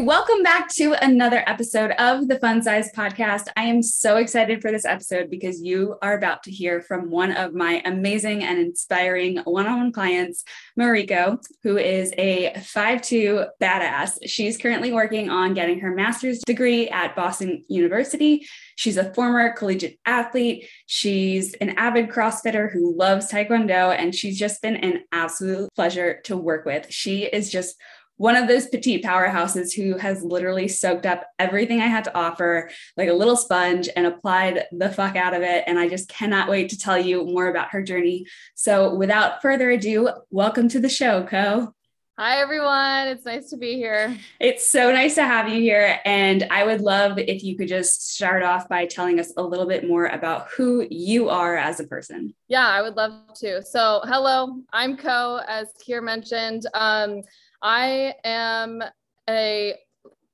Welcome back to another episode of the Funsized Podcast. I am so excited for this episode because you are about to hear from one of my amazing and inspiring one on one clients, Mariko, who is a 5'2 badass. She's currently working on getting her master's degree at Boston University. She's a former collegiate athlete. She's an avid CrossFitter who loves Taekwondo, and she's just been an absolute pleasure to work with. She is just one of those petite powerhouses who has literally soaked up everything I had to offer like a little sponge and applied the fuck out of it. And I just cannot wait to tell you more about her journey. So without further ado, welcome to the show, Ko. Hi, everyone. It's nice to be here. It's so nice to have you here. And I would love if you could just start off by telling us a little bit more about who you are as a person. Yeah, I would love to. So, hello, I'm Ko, as Kira mentioned. Um, I am a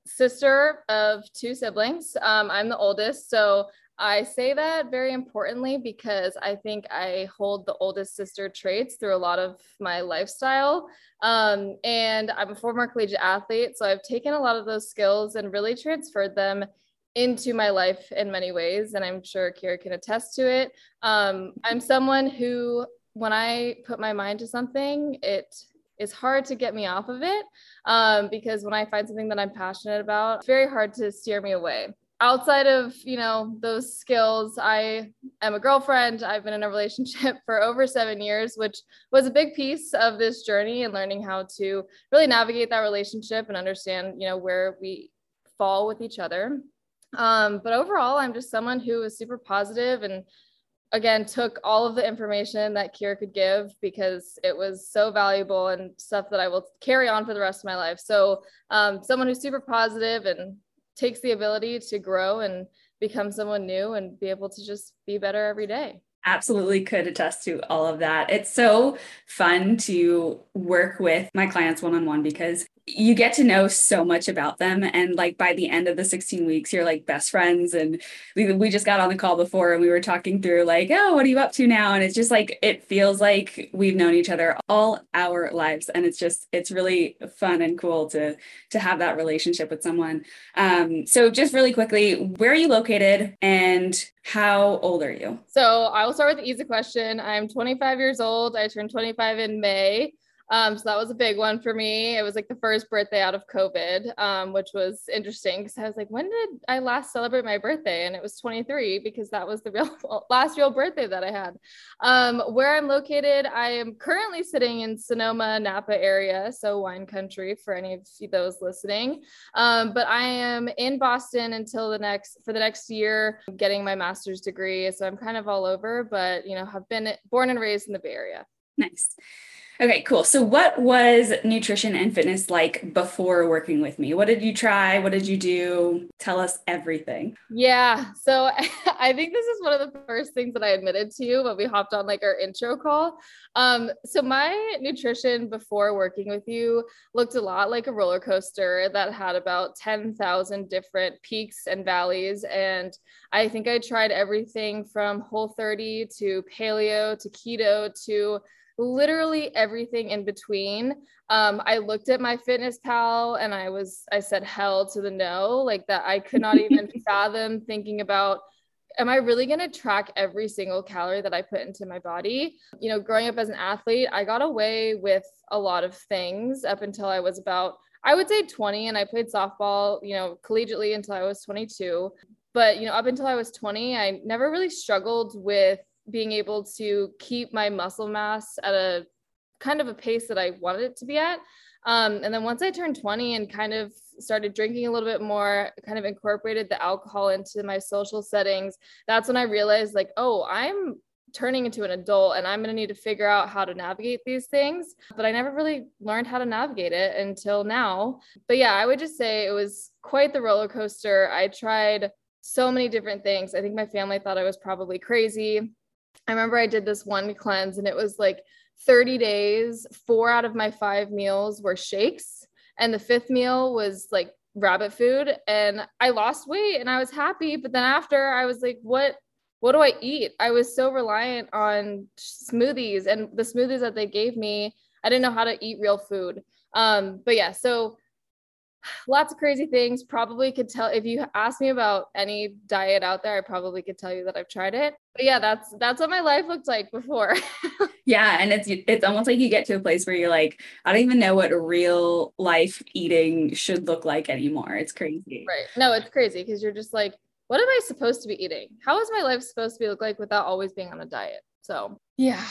sister of two siblings. Um, I'm the oldest. So I say that very importantly because I think I hold the oldest sister traits through a lot of my lifestyle. Um, and I'm a former collegiate athlete. So I've taken a lot of those skills and really transferred them into my life in many ways. And I'm sure Kira can attest to it. Um, I'm someone who, when I put my mind to something, it is hard to get me off of it um, because when I find something that I'm passionate about, it's very hard to steer me away. Outside of you know those skills, I am a girlfriend. I've been in a relationship for over seven years, which was a big piece of this journey and learning how to really navigate that relationship and understand you know where we fall with each other. Um, but overall, I'm just someone who is super positive and again took all of the information that Kira could give because it was so valuable and stuff that I will carry on for the rest of my life. So um, someone who's super positive and takes the ability to grow and become someone new and be able to just be better every day absolutely could attest to all of that. It's so fun to work with my clients one on one because you get to know so much about them and like by the end of the 16 weeks you're like best friends and we, we just got on the call before and we were talking through like oh what are you up to now? And it's just like it feels like we've known each other all our lives and it's just it's really fun and cool to to have that relationship with someone. Um so just really quickly where are you located and how old are you? So i will start with the easy question. I'm 25 years old. I turned 25 in may um, so that was a big one for me. It was like the first birthday out of COVID, um, which was interesting because I was like, when did I last celebrate my birthday? And it was 23 because that was the real last real birthday that I had. Um, where I'm located, I am currently sitting in Sonoma, Napa area, so wine country for any of those listening. Um, but I am in Boston until the next for the next year, getting my master's degree. So I'm kind of all over, but you know, have been born and raised in the Bay Area. Nice. Okay, cool. So, what was nutrition and fitness like before working with me? What did you try? What did you do? Tell us everything. Yeah. So, I think this is one of the first things that I admitted to you when we hopped on like our intro call. Um, so, my nutrition before working with you looked a lot like a roller coaster that had about 10,000 different peaks and valleys. And I think I tried everything from whole 30 to paleo to keto to literally everything in between. Um, I looked at MyFitnessPal and I was, I said hell to the no, like that I could not even fathom thinking about am I really going to track every single calorie that I put into my body? You know, growing up as an athlete, I got away with a lot of things up until I was about, I would say 20, and I played softball, you know, collegiately until I was 22. But, you know, up until I was 20, I never really struggled with being able to keep my muscle mass at a kind of a pace that I wanted it to be at. Um, and then once I turned 20 and kind of started drinking a little bit more, kind of incorporated the alcohol into my social settings, that's when I realized, like, oh, I'm turning into an adult and I'm going to need to figure out how to navigate these things. But I never really learned how to navigate it until now. But yeah, I would just say it was quite the roller coaster. I tried so many different things. I think my family thought I was probably crazy. I remember I did this one cleanse and it was like 30 days, four out of my five meals were shakes. And the fifth meal was like rabbit food. And I lost weight and I was happy. But then after I was like, what? What do I eat? I was so reliant on smoothies and the smoothies that they gave me. I didn't know how to eat real food. Um, but yeah, so lots of crazy things. Probably could tell if you asked me about any diet out there, I probably could tell you that I've tried it. But yeah, that's that's what my life looked like before. yeah, and it's it's almost like you get to a place where you're like, I don't even know what real life eating should look like anymore. It's crazy. Right. No, it's crazy because you're just like, what am I supposed to be eating? How is my life supposed to be look like without always being on a diet? So yeah.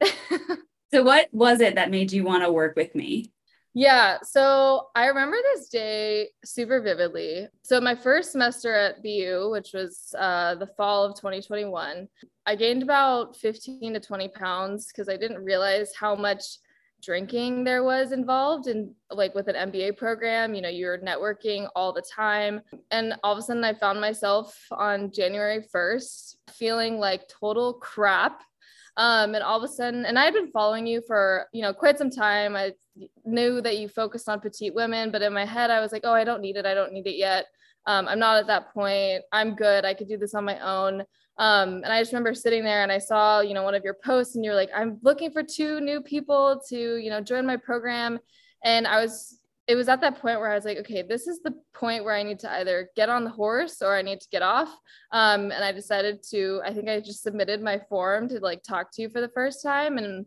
so what was it that made you want to work with me? Yeah. So I remember this day super vividly. So, my first semester at BU, which was uh, the fall of 2021, I gained about 15 to 20 pounds because I didn't realize how much drinking there was involved in like with an MBA program. You know, you're networking all the time. And all of a sudden, I found myself on January 1st feeling like total crap um, and all of a sudden, and I had been following you for, you know, quite some time. I knew that you focused on petite women, but in my head, I was like, oh, I don't need it. I don't need it yet. Um, I'm not at that point. I'm good. I could do this on my own. Um, and I just remember sitting there and I saw, you know, one of your posts and you're like, I'm looking for two new people to, you know, join my program. And I was it was at that point where I was like, okay, this is the point where I need to either get on the horse or I need to get off. Um, and I decided to, I think I just submitted my form to like talk to you for the first time. And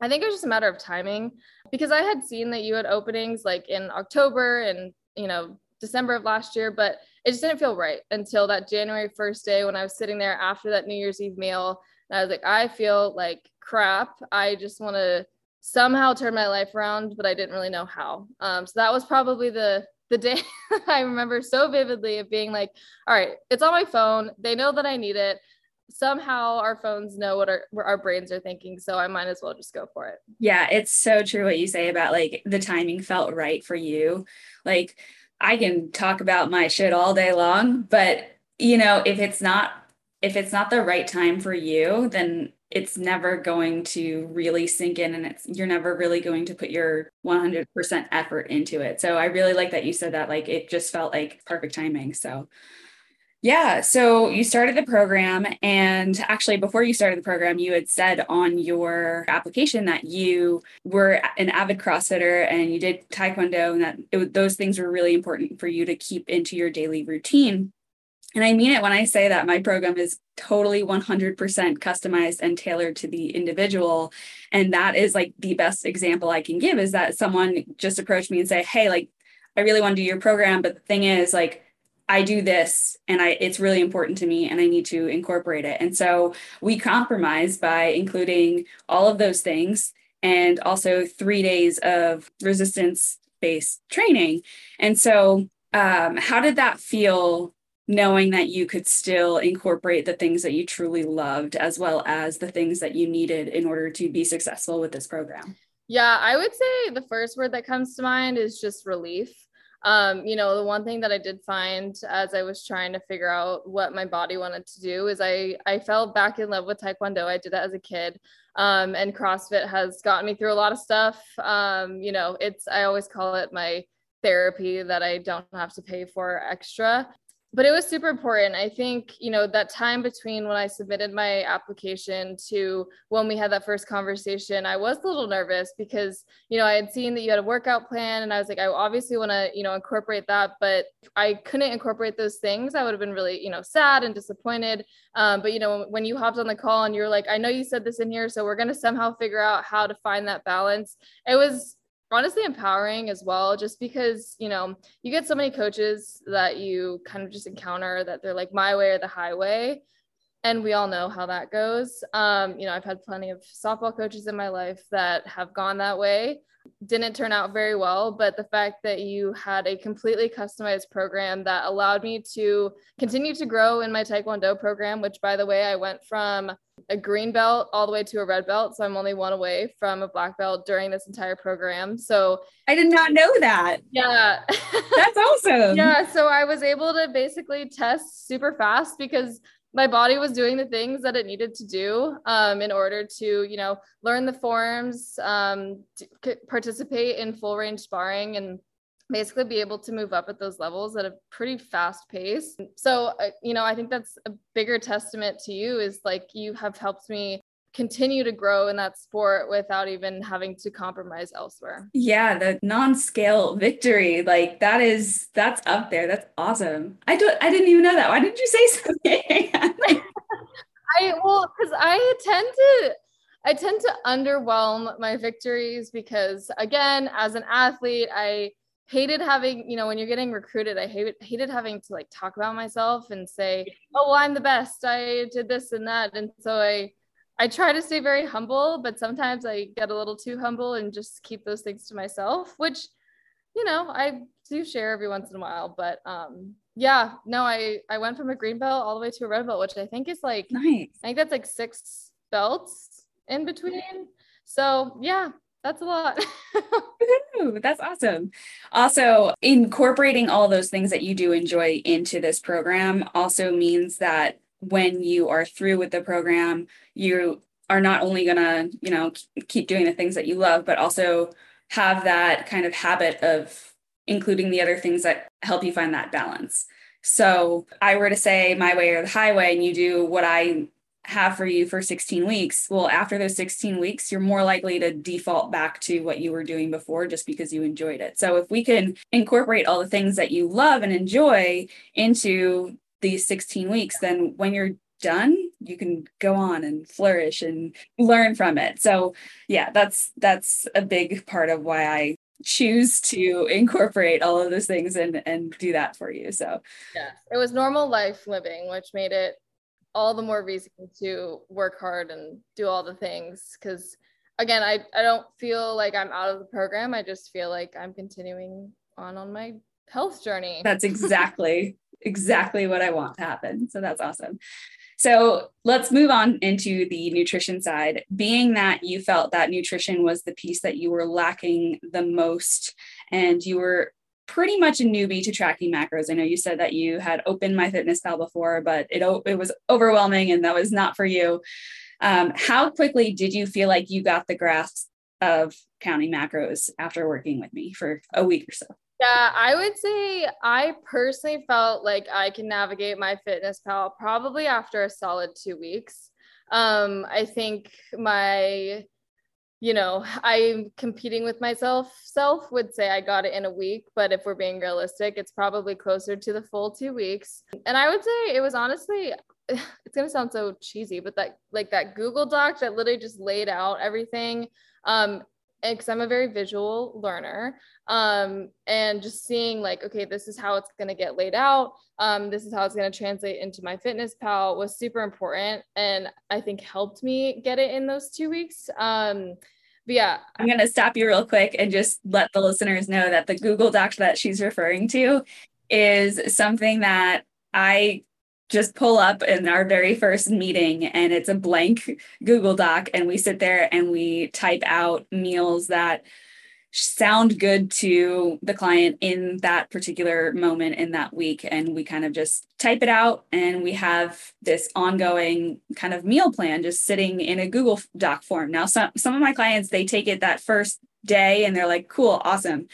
I think it was just a matter of timing because I had seen that you had openings like in October and, you know, December of last year, but it just didn't feel right until that January 1st day when I was sitting there after that New Year's Eve meal. And I was like, I feel like crap. I just want to somehow turned my life around, but I didn't really know how. Um, so that was probably the the day I remember so vividly of being like, all right, it's on my phone. They know that I need it. Somehow our phones know what our, what our brains are thinking. So I might as well just go for it. Yeah, it's so true what you say about like the timing felt right for you. Like I can talk about my shit all day long, but you know, if it's not if it's not the right time for you, then it's never going to really sink in and it's you're never really going to put your 100% effort into it. So i really like that you said that like it just felt like perfect timing. So yeah so you started the program and actually before you started the program you had said on your application that you were an avid crossfitter and you did taekwondo and that it, those things were really important for you to keep into your daily routine and I mean it when I say that my program is totally 100% customized and tailored to the individual. And that is like the best example I can give is that someone just approached me and say, Hey, like, I really want to do your program. But the thing is, like, I do this and I it's really important to me and I need to incorporate it. And so we compromise by including all of those things and also three days of resistance based training. And so um, how did that feel knowing that you could still incorporate the things that you truly loved as well as the things that you needed in order to be successful with this program? Yeah, I would say the first word that comes to mind is just relief. Um, you know, the one thing that I did find as I was trying to figure out what my body wanted to do is I I fell back in love with Taekwondo. I did that as a kid. Um, and CrossFit has gotten me through a lot of stuff. Um, you know, it's I always call it my therapy that I don't have to pay for extra but it was super important. I think, you know, that time between when I submitted my application to when we had that first conversation, I was a little nervous because, you know, I had seen that you had a workout plan and I was like, I obviously want to, you know, incorporate that, but I couldn't incorporate those things. I would have been really, you know, sad and disappointed. Um, but, you know, when you hopped on the call and you're like, I know you said this in here, so we're going to somehow figure out how to find that balance. It was, honestly empowering as well just because you know you get so many coaches that you kind of just encounter that they're like my way or the highway and we all know how that goes. Um, you know i've had plenty of softball coaches in my life that have gone that way didn't turn out very well but the fact that you had a completely customized program that allowed me to continue to grow in my taekwondo program which by the way i went from a green belt all the way to a red belt. So I'm only one away from a black belt during this entire program. So I did not know that. Yeah. That's awesome. yeah. So I was able to basically test super fast because my body was doing the things that it needed to do um, in order to, you know, learn the forms, um, participate in full range sparring and basically be able to move up at those levels at a pretty fast pace. So, uh, you know, I think that's a bigger testament to you is like you have helped me continue to grow in that sport without even having to compromise elsewhere. Yeah, the non-scale victory, like that is that's up there. That's awesome. I don't I didn't even know that. Why didn't you say something? I well, because I tend to I tend to underwhelm my victories because again, as an athlete, I hated having, you know, when you're getting recruited, I hated hated having to like talk about myself and say, oh, well, I'm the best. I did this and that. And so I I try to stay very humble, but sometimes I get a little too humble and just keep those things to myself, which, you know, I do share every once in a while. But um, yeah, no, I I went from a green belt all the way to a red belt, which I think is like nice. I think that's like six belts in between. So yeah, that's a lot. that's awesome. Also, incorporating all those things that you do enjoy into this program also means that when you are through with the program, you are not only going to, you know, keep doing the things that you love, but also have that kind of habit of including the other things that help you find that balance. So, I were to say my way or the highway, and you do what I have for you for 16 weeks. Well, after those 16 weeks, you're more likely to default back to what you were doing before just because you enjoyed it. So, if we can incorporate all the things that you love and enjoy into these 16 weeks, then when you're done, you can go on and flourish and learn from it. So yeah, that's that's a big part of why I choose to incorporate all of those things and and do that for you. So yeah, it was normal life living, which made it all the more reason to work hard and do all the things because again I, I don't feel like i'm out of the program i just feel like i'm continuing on on my health journey that's exactly exactly what I want to happen. So that's awesome. So let's move on into the nutrition side. Being that you felt that nutrition was the piece that you were lacking the most, and you were pretty much a newbie to tracking macros. I know you said that you had opened MyFitnessPal before, but it it was overwhelming, and that was not for you. Um, how quickly did you feel like you got the grasp of counting macros after working with me for a week or so? Yeah, I would say I personally felt like I can navigate MyFitnessPal probably after a solid two weeks. Um, I think my, you know, I'm competing with myself. Self would say I got it in a week, but if we're being realistic, it's probably closer to the full two weeks. And I would say it was honestly, it's gonna sound so cheesy, but that like that Google Doc that literally just laid out everything. Um, because I'm a very visual learner. Um, and just seeing like, okay, this is how it's going to get laid out. Um, this is how it's going to translate into MyFitnessPal was super important. And I think helped me get it in those two weeks. Um, but yeah. I'm going to stop you real quick and just let the listeners know that the Google Doc that she's referring to is something that I just pull up in our very first meeting and it's a blank Google Doc and we sit there and we type out meals that sound good to the client in that particular moment in that week and we kind of just type it out and we have this ongoing kind of meal plan just sitting in a Google Doc form. Now some some of my clients they take it that first day and they're like cool awesome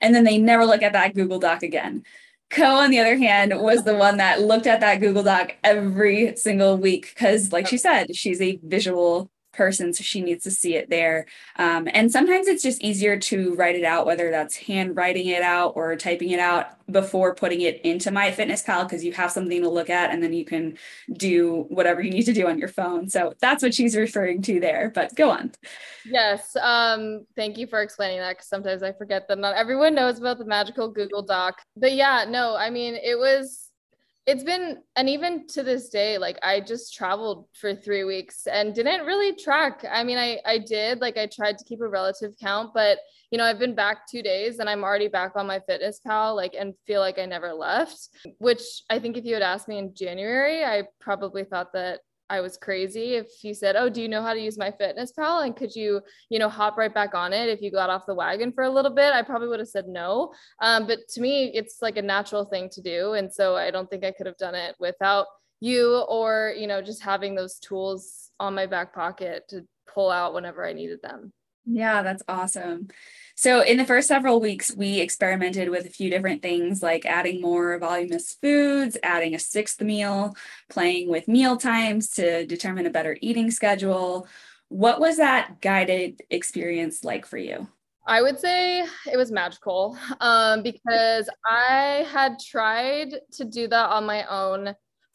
and then they never look at that Google Doc again. Ko, on the other hand, was the one that looked at that Google Doc every single week because, like she oh. said, she's a visual person, so she needs to see it there. Um, and sometimes it's just easier to write it out, whether that's hand writing it out or typing it out before putting it into MyFitnessPal, because you have something to look at and then you can do whatever you need to do on your phone. So that's what she's referring to there. But go on. Yes. Um, thank you for explaining that because sometimes I forget that not everyone knows about the magical Google Doc. But yeah, no, I mean, it was it's been and even to this day like i just traveled for three weeks and didn't really track. I mean i i did like i tried to keep a relative count but you know i've been back two days and i'm already back on MyFitnessPal like and feel like i never left which i think if you had asked me in january i probably thought that I was crazy if you said, "Oh, do you know how to use MyFitnessPal and could you, you know, hop right back on it if you got off the wagon for a little bit?" I probably would have said no. Um, but to me, it's like a natural thing to do, and so I don't think I could have done it without you or you know just having those tools on my back pocket to pull out whenever I needed them. Yeah, that's awesome. So, in the first several weeks, we experimented with a few different things like adding more voluminous foods, adding a sixth meal, playing with meal times to determine a better eating schedule. What was that guided experience like for you? I would say it was magical um, because I had tried to do that on my own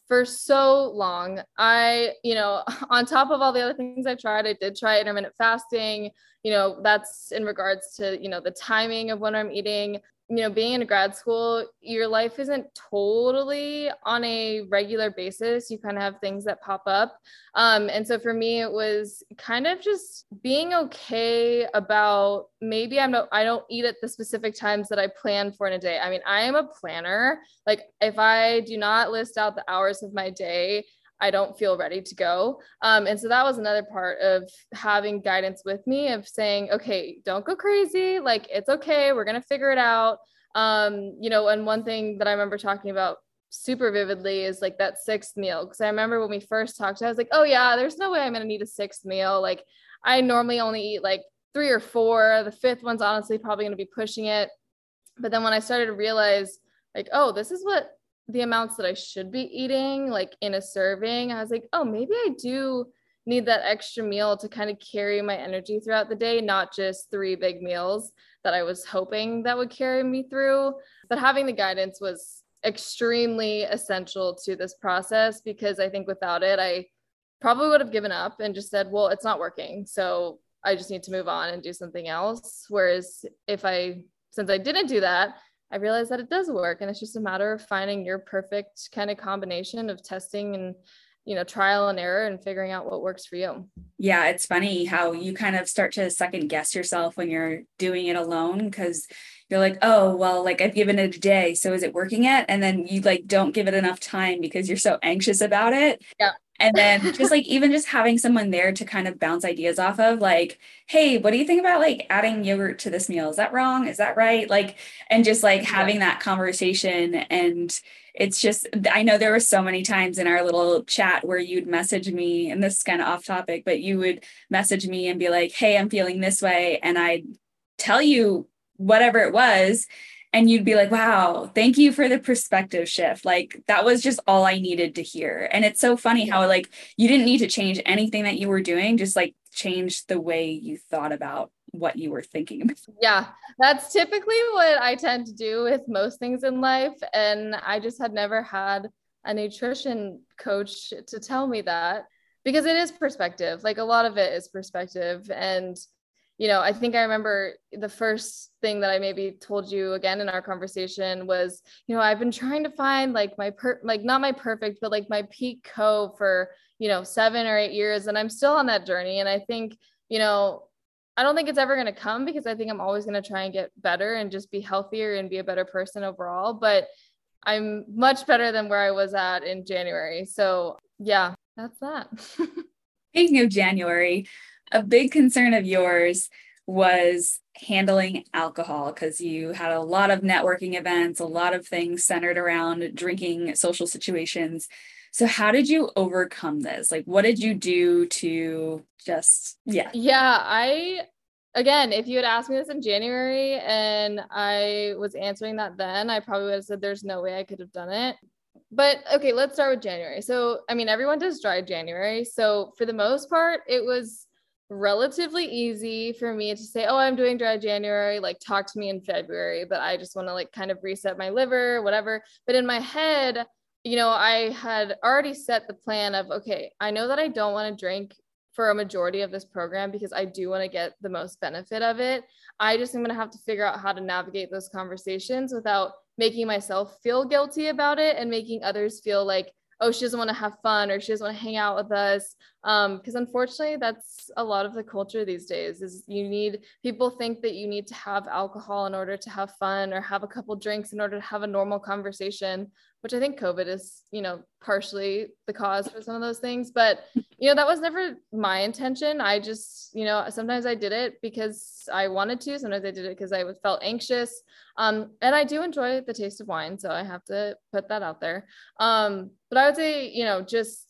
for so long. I, you know, on top of all the other things I've tried, I did try intermittent fasting. You know, that's in regards to, you know, the timing of when I'm eating you know, being in grad school, your life isn't totally on a regular basis. You kind of have things that pop up. Um, and so for me, it was kind of just being okay about maybe I'm not, I don't eat at the specific times that I plan for in a day. I mean, I am a planner. Like if I do not list out the hours of my day, I don't feel ready to go. Um, and so that was another part of having guidance with me of saying, okay, don't go crazy. Like, it's okay. We're going to figure it out. Um, you know, and one thing that I remember talking about super vividly is like that sixth meal. Cause I remember when we first talked, I was like, oh, yeah, there's no way I'm going to need a sixth meal. Like, I normally only eat like three or four. The fifth one's honestly probably going to be pushing it. But then when I started to realize, like, oh, this is what the amounts that I should be eating, like in a serving, I was like, oh, maybe I do need that extra meal to kind of carry my energy throughout the day, not just three big meals that I was hoping that would carry me through. But having the guidance was extremely essential to this process because I think without it, I probably would have given up and just said, well, it's not working. So I just need to move on and do something else. Whereas if I, since I didn't do that, I realized that it does work. And it's just a matter of finding your perfect kind of combination of testing and, you know, trial and error and figuring out what works for you. Yeah, it's funny how you kind of start to second guess yourself when you're doing it alone because you're like, oh, well, like I've given it a day. So is it working yet? And then you like don't give it enough time because you're so anxious about it. Yeah and then just like even just having someone there to kind of bounce ideas off of like hey what do you think about like adding yogurt to this meal? Is that wrong? Is that right? Like and just like having that conversation. And it's just i know there were so many times in our little chat where you'd message me and this is kind of off topic but you would message me and be like hey i'm feeling this way and i'd tell you whatever it was and you'd be like wow thank you for the perspective shift like that was just all i needed to hear and it's so funny how like you didn't need to change anything that you were doing just like change the way you thought about what you were thinking about. Yeah, that's typically what I tend to do with most things in life. And I just had never had a nutrition coach to tell me that because it is perspective. Like a lot of it is perspective. And you know, I think I remember the first thing that I maybe told you again in our conversation was, you know, I've been trying to find like my per like not my perfect, but like my peak Ko for, you know, seven or eight years. And I'm still on that journey. And I think, you know, I don't think it's ever going to come because I think I'm always going to try and get better and just be healthier and be a better person overall. But I'm much better than where I was at in January. So yeah, that's that. Speaking of January, a big concern of yours was handling alcohol because you had a lot of networking events, a lot of things centered around drinking social situations. So, how did you overcome this? Like, what did you do to just, yeah? Yeah, I, again, if you had asked me this in January and I was answering that then, I probably would have said there's no way I could have done it. But okay, let's start with January. So, I mean, everyone does dry January. So, for the most part, it was relatively easy for me to say, oh, I'm doing dry January, like talk to me in February, but I just want to like kind of reset my liver, whatever. But in my head, you know, I had already set the plan of, okay, I know that I don't want to drink for a majority of this program because I do want to get the most benefit of it. I just am going to have to figure out how to navigate those conversations without making myself feel guilty about it and making others feel like oh she doesn't want to have fun or she doesn't want to hang out with us. Because um, unfortunately that's a lot of the culture these days is you need people think that you need to have alcohol in order to have fun or have a couple drinks in order to have a normal conversation which i think covid is you know partially the cause for some of those things but you know that was never my intention. I just you know sometimes i did it because i wanted to sometimes i did it because i felt anxious. Um, and i do enjoy the taste of wine so i have to put that out there. Um, but i would say you know just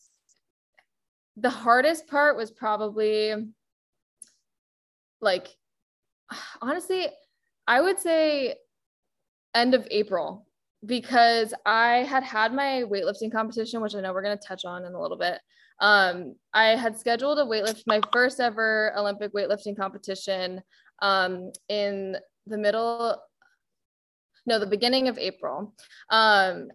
the hardest part was probably like honestly, I would say end of April because I had had my weightlifting competition, which I know we're going to touch on in a little bit. Um, I had scheduled a weightlift, my first ever Olympic weightlifting competition um, in the middle, no, the beginning of April. Um,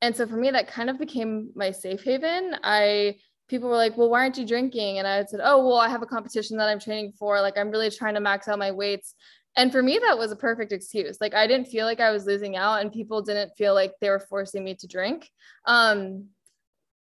and so for me, that kind of became my safe haven. I people were like, well, why aren't you drinking? And I said, oh, well, I have a competition that I'm training for. Like, I'm really trying to max out my weights. And for me, that was a perfect excuse. Like, I didn't feel like I was losing out, and people didn't feel like they were forcing me to drink. Um,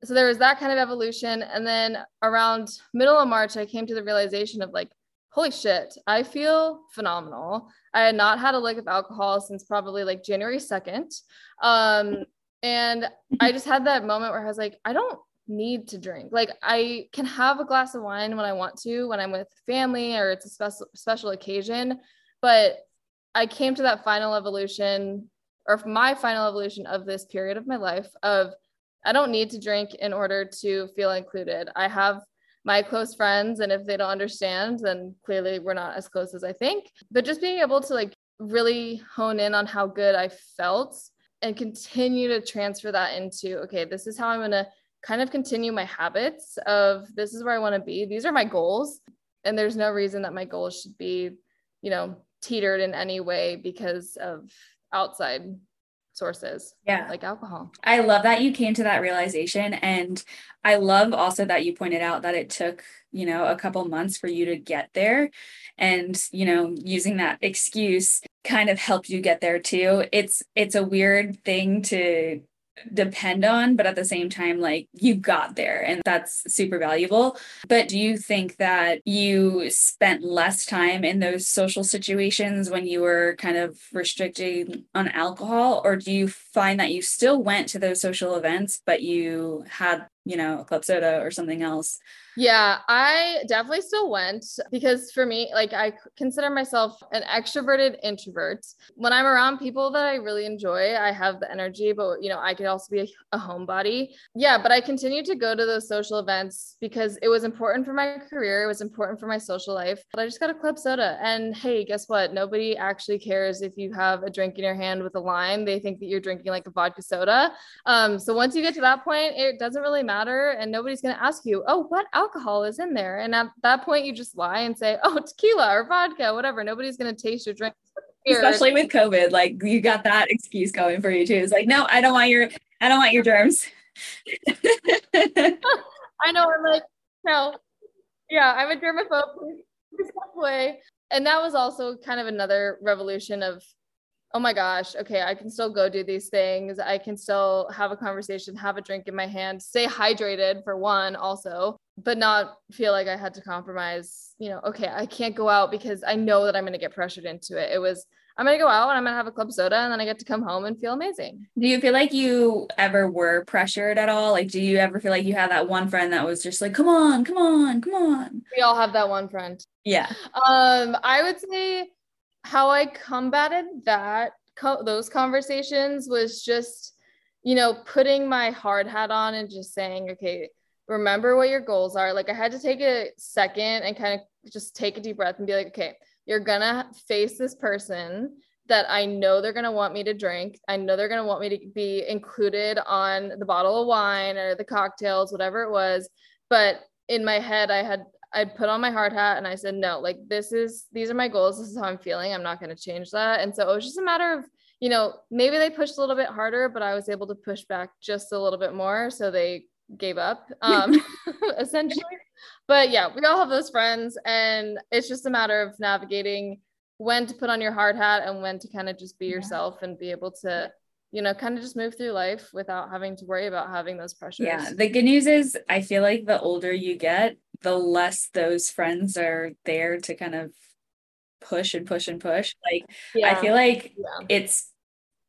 so there was that kind of evolution. And then around middle of March, I came to the realization of like, holy shit, I feel phenomenal. I had not had a lick of alcohol since probably like January 2nd. Um, and I just had that moment where I was like, I don't need to drink. Like I can have a glass of wine when I want to, when I'm with family or it's a special special occasion, but I came to that final evolution or my final evolution of this period of my life of I don't need to drink in order to feel included. I have my close friends and if they don't understand then clearly we're not as close as I think. But just being able to like really hone in on how good I felt and continue to transfer that into okay, this is how I'm going to kind of continue my habits of this is where I want to be. These are my goals. And there's no reason that my goals should be, you know, teetered in any way because of outside sources yeah. like alcohol. I love that you came to that realization and i love also that you pointed out that it took you know a couple months for you to get there and you know using that excuse kind of helped you get there too. It's it's a weird thing to depend on, but at the same time, like you got there and that's super valuable. But do you think that you spent less time in those social situations when you were kind of restricting on alcohol? Or do you find that you still went to those social events, but you had, you know, a club soda or something else? Yeah, I definitely still went because for me, like I consider myself an extroverted introvert. When I'm around people that I really enjoy, I have the energy, but you know, I could also be a, a homebody. Yeah, but I continued to go to those social events because it was important for my career, it was important for my social life. But I just got a club soda. And hey, guess what? Nobody actually cares if you have a drink in your hand with a lime. They think that you're drinking like a vodka soda. Um, so once you get to that point, it doesn't really matter and nobody's gonna ask you, oh, what is in there. And at that point, you just lie and say, oh, tequila or vodka, whatever. Nobody's going to taste your drink. Especially with COVID, like you got that excuse going for you too. It's like, no, I don't want your, I don't want your germs. I know. I'm like, no, yeah, I'm a germaphobe. Way. And that was also kind of another revolution of oh my gosh, okay, I can still go do these things. I can still have a conversation, have a drink in my hand, stay hydrated for one, also, but not feel like I had to compromise. You know, okay, I can't go out because I know that I'm going to get pressured into it. It was, I'm going to go out and I'm going to have a club soda and then I get to come home and feel amazing. Do you feel like you ever were pressured at all? Like, do you ever feel like you had that one friend that was just like, come on, come on, come on? We all have that one friend. Yeah. Um, I would say, how I combated that co- those conversations was just you know putting my hard hat on and just saying okay remember what your goals are like i had to take a second and kind of just take a deep breath and be like okay you're gonna face this person that I know they're going to want me to drink. I know they're going to want me to be included on the bottle of wine or the cocktails, whatever it was. But in my head, I had I put on my hard hat and I said, no, like this is, these are my goals. This is how I'm feeling. I'm not going to change that. And so it was just a matter of, you know, maybe they pushed a little bit harder, but I was able to push back just a little bit more. So they gave up, um, essentially. But yeah, we all have those friends. And it's just a matter of navigating when to put on your hard hat and when to kind of just be yourself and be able to you know, kind of just move through life without having to worry about having those pressures. Yeah. The good news is, I feel like the older you get, the less those friends are there to kind of push and push and push. Like, yeah. I feel like yeah. it's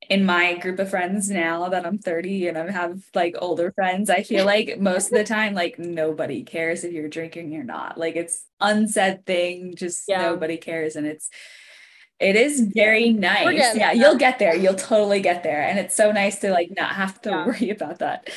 in my group of friends now that I'm 30 and I have like older friends, I feel like most of the time, like nobody cares if you're drinking or not. Like it's unsaid thing, just yeah. nobody cares. And it's it is very nice. Yeah, you'll get there. You'll totally get there. And it's so nice to like not have to worry about that.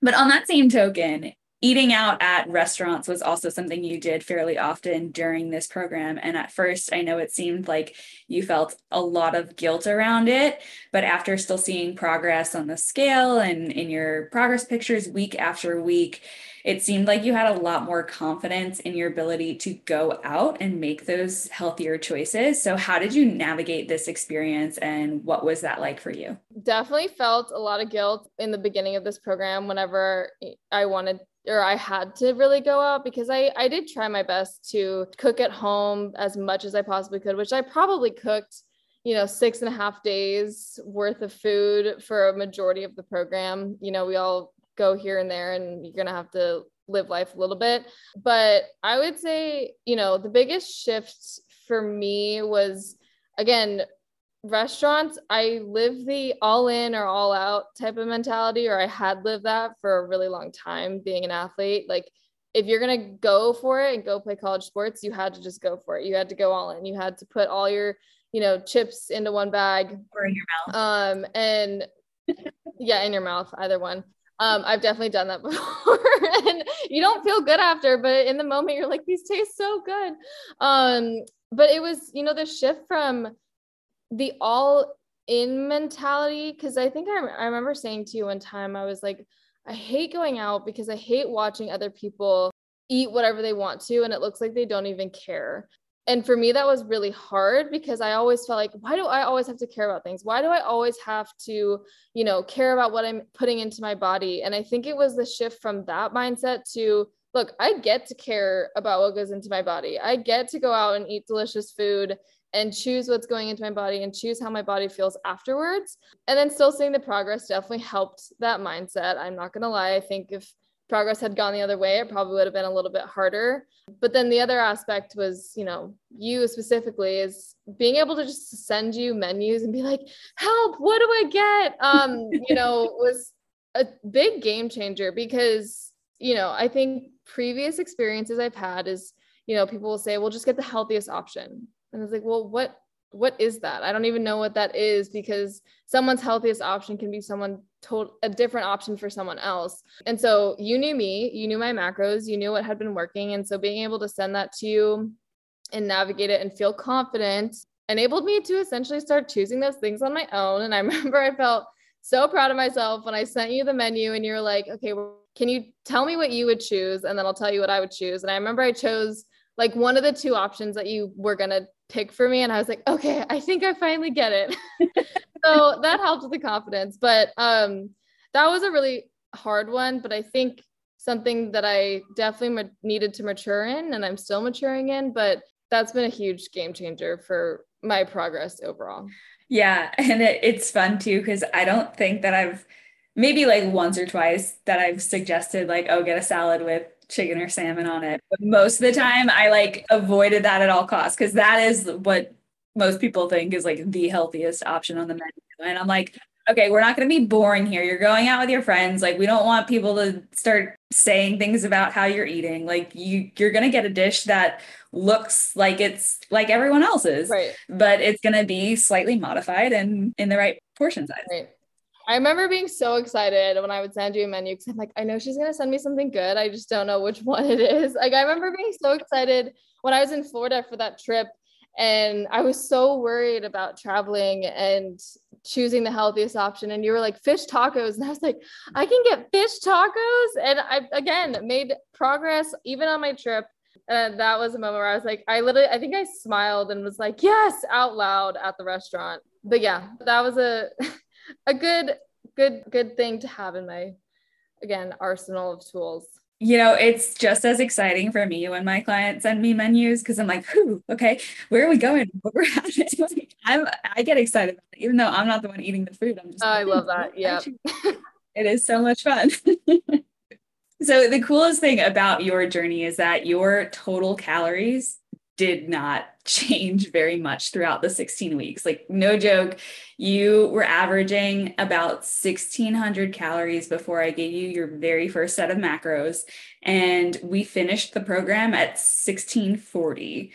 But on that same token, eating out at restaurants was also something you did fairly often during this program. And at first, I know it seemed like you felt a lot of guilt around it. But after still seeing progress on the scale and in your progress pictures week after week, it seemed like you had a lot more confidence in your ability to go out and make those healthier choices. So, how did you navigate this experience and what was that like for you? Definitely felt a lot of guilt in the beginning of this program whenever I wanted or I had to really go out because I I did try my best to cook at home as much as I possibly could, which I probably cooked, you know, six and a half days worth of food for a majority of the program. You know, we all go here and there and you're to have to live life a little bit. But I would say, you know, the biggest shift for me was again, restaurants. I live the all in or all out type of mentality, or I had lived that for a really long time being an athlete. Like, if you're going to go for it and go play college sports, you had to just go for it. You had to go all in. You had to put all your, you know, chips into one bag or in your mouth. Um, and yeah, in your mouth, either one. Um, I've definitely done that before, and you don't feel good after, but in the moment you're like, these taste so good. Um, but it was, you know, the shift from the all in mentality, because I think I, I remember saying to you one time, I was like, I hate going out because I hate watching other people eat whatever they want to, and it looks like they don't even care. And for me that was really hard because i always felt like why do i always have to care about things? Why do i always have to you know care about what i'm putting into my body? And i think it was the shift from that mindset to look i get to care about what goes into my body. I get to go out and eat delicious food and choose what's going into my body and choose how my body feels afterwards and then still seeing the progress definitely helped that mindset i'm not going to lie i think if progress had gone the other way, it probably would have been a little bit harder. But then the other aspect was, you know, you specifically is being able to just send you menus and be like, help, what do I get? Um, you know, was a big game changer because, you know, I think previous experiences I've had is, you know, people will say, well, just get the healthiest option. And it's like, well, what what is that? I don't even know what that is because someone's healthiest option can be someone told a different option for someone else. And so you knew me, you knew my macros, you knew what had been working. And so being able to send that to you and navigate it and feel confident enabled me to essentially start choosing those things on my own. And I remember I felt so proud of myself when I sent you the menu and you're like, okay, well, can you tell me what you would choose? And then I'll tell you what I would choose. And I remember I chose like one of the two options that you were going to pick for me. And I was like, okay, I think I finally get it. so that helped with the confidence. But um, that was a really hard one. But I think something that I definitely ma- needed to mature in and I'm still maturing in. But that's been a huge game changer for my progress overall. Yeah. And it, it's fun too, because I don't think that I've maybe like once or twice that I've suggested, like, oh, get a salad with chicken or salmon on it. But most of the time, I like avoided that at all costs because that is what most people think is like the healthiest option on the menu. And I'm like, okay, we're not going to be boring here. You're going out with your friends. Like, we don't want people to start saying things about how you're eating. Like, you you're going to get a dish that looks like it's like everyone else's, right? But it's going to be slightly modified and in the right portion size. Right. I remember being so excited when I would send you a menu because I'm like, I know she's gonna send me something good. I just don't know which one it is. Like I remember being so excited when I was in Florida for that trip. And I was so worried about traveling and choosing the healthiest option. And you were like, fish tacos. And I was like, I can get fish tacos. And I, again, made progress even on my trip. And that was a moment where I was like, I literally, I think I smiled and was like, yes, out loud at the restaurant. But yeah, that was a, a good good good thing to have in my again arsenal of tools. You know it's just as exciting for me when my clients send me menus because i'm like Whew, okay where are we going? What we're having? I'm i get excited even though i'm not the one eating the food i'm just oh, i love that yeah. it is so much fun. So the coolest thing about your journey is that your total calories did not change very much throughout the 16 weeks. Like, no joke, you were averaging about 1600 calories before I gave you your very first set of macros. And we finished the program at 1640.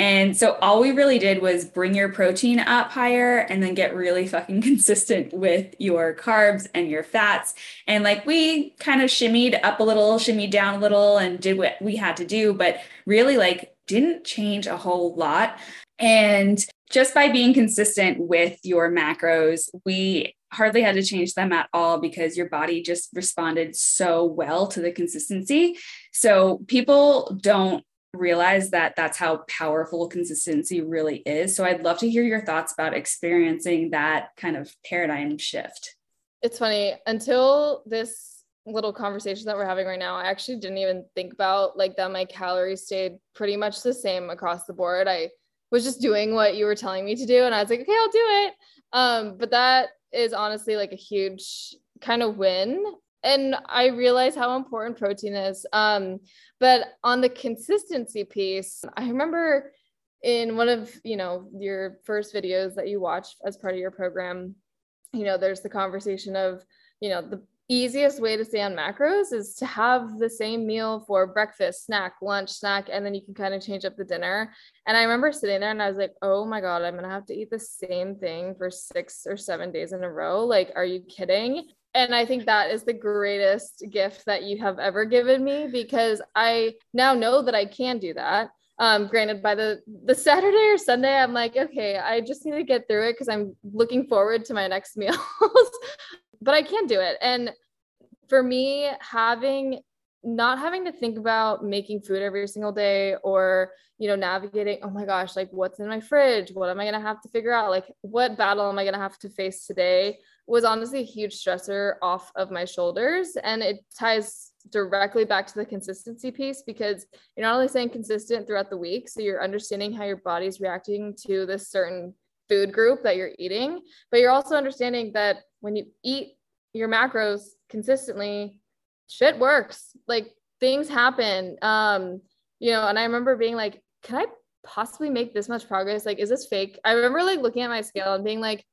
And so all we really did was bring your protein up higher and then get really fucking consistent with your carbs and your fats. And like we kind of shimmied up a little, shimmied down a little, and did what we had to do, but really like didn't change a whole lot. And just by being consistent with your macros, we hardly had to change them at all because your body just responded so well to the consistency. So people don't realize that that's how powerful consistency really is. So I'd love to hear your thoughts about experiencing that kind of paradigm shift. It's funny until this little conversation that we're having right now, I actually didn't even think about like that my calories stayed pretty much the same across the board. I was just doing what you were telling me to do and I was like, okay, I'll do it. Um, but that is honestly like a huge kind of win and I realize how important protein is. Um, but on the consistency piece, I remember in one of you know your first videos that you watched as part of your program, you know, there's the conversation of you know the easiest way to stay on macros is to have the same meal for breakfast, snack, lunch, snack, and then you can kind of change up the dinner. And I remember sitting there and I was like, oh my God, I'm going to have to eat the same thing for six or seven days in a row. Like, are you kidding? and I think that is the greatest gift that you have ever given me because I now know that I can do that. Um, granted, by the the Saturday or Sunday, I'm like, okay, I just need to get through it because I'm looking forward to my next meals. But I can do it, and for me, having not having to think about making food every single day or you know navigating oh my gosh like what's in my fridge? What am i going to have to figure out? Like what battle am i going to have to face today was honestly a huge stressor off of my shoulders. And it ties directly back to the consistency piece because you're not only staying consistent throughout the week, so you're understanding how your body's reacting to this certain food group that you're eating, but you're also understanding that when you eat your macros consistently, shit works. Like things happen. Um, you know, and I remember being like, can I possibly make this much progress? Like, is this fake? I remember like looking at my scale and being like,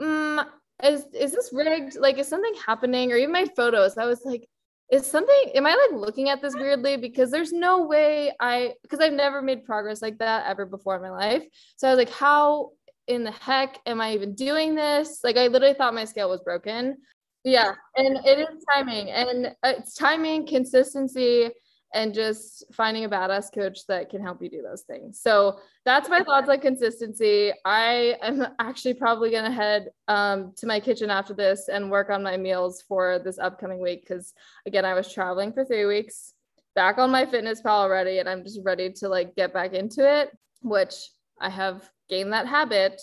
mm, is is this rigged? Like, is something happening? Or even my photos, I was like, is something am I like looking at this weirdly? Because there's no way I because I've never made progress like that ever before in my life. So I was like, how in the heck am I even doing this? Like I literally thought my scale was broken. Yeah, and it is timing and uh, it's timing, consistency, and just finding a badass coach that can help you do those things. So that's my thoughts on consistency. I am actually probably going to head um, to my kitchen after this and work on my meals for this upcoming week because, again, I was traveling for three weeks, back on MyFitnessPal already, and I'm just ready to like get back into it, which I have gained that habit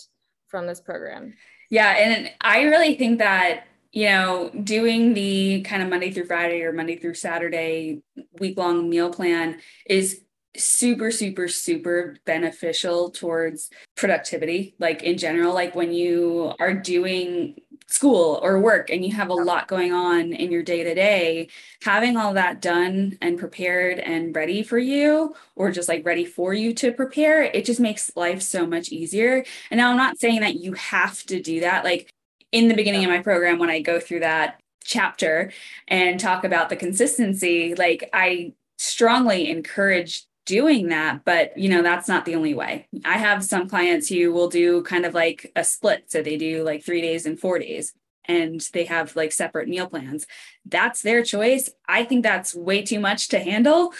from this program. Yeah. And I really think that you know, doing the kind of Monday through Friday or Monday through Saturday week long meal plan is super super super beneficial towards productivity like in general like when you are doing school or work and you have a lot going on in your day to day having all that done and prepared and ready for you or just like ready for you to prepare it just makes life so much easier. And now i'm not saying that you have to do that. Like in the beginning of my program when I go through that chapter and talk about the consistency, like I strongly encourage doing that but you know that's not the only way. I have some clients who will do kind of like a split. So they do like three days and four days and they have like separate meal plans. That's their choice. I think that's way too much to handle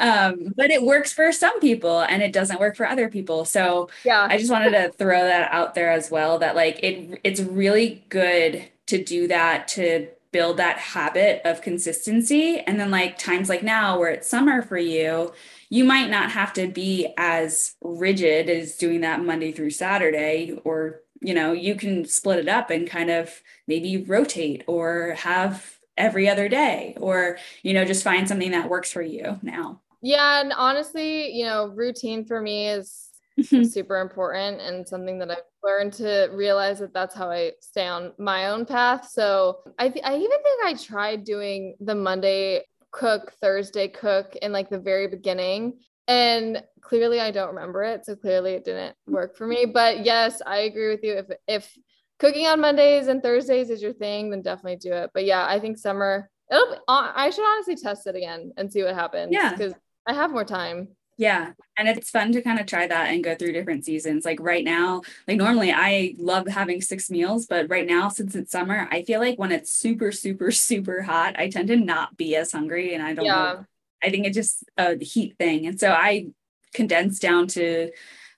um, but it works for some people and it doesn't work for other people. So yeah. I just wanted to throw that out there as well that like it it's really good to do that to build that habit of consistency and then like times like now where it's summer for you you might not have to be as rigid as doing that monday through saturday or you know, you can split it up and kind of maybe rotate or have every other day or, you know, just find something that works for you now. Yeah. And honestly, you know, routine for me is mm-hmm. super important and something that I've learned to realize that that's how I stay on my own path. So I, th- I even think I tried doing the Monday cook, Thursday cook in like the very beginning and clearly I don't remember it, so clearly it didn't work for me. But yes, I agree with you. If if cooking on Mondays and Thursdays is your thing, then definitely do it. But yeah, I think summer. It'll. I should honestly test it again and see what happens. Yeah, because I have more time. Yeah. And it's fun to kind of try that and go through different seasons. Like right now, like normally I love having six meals, but right now, since it's summer, I feel like when it's super, super, super hot, I tend to not be as hungry. And I don't yeah. know. I think it's just a heat thing. And so I condense down to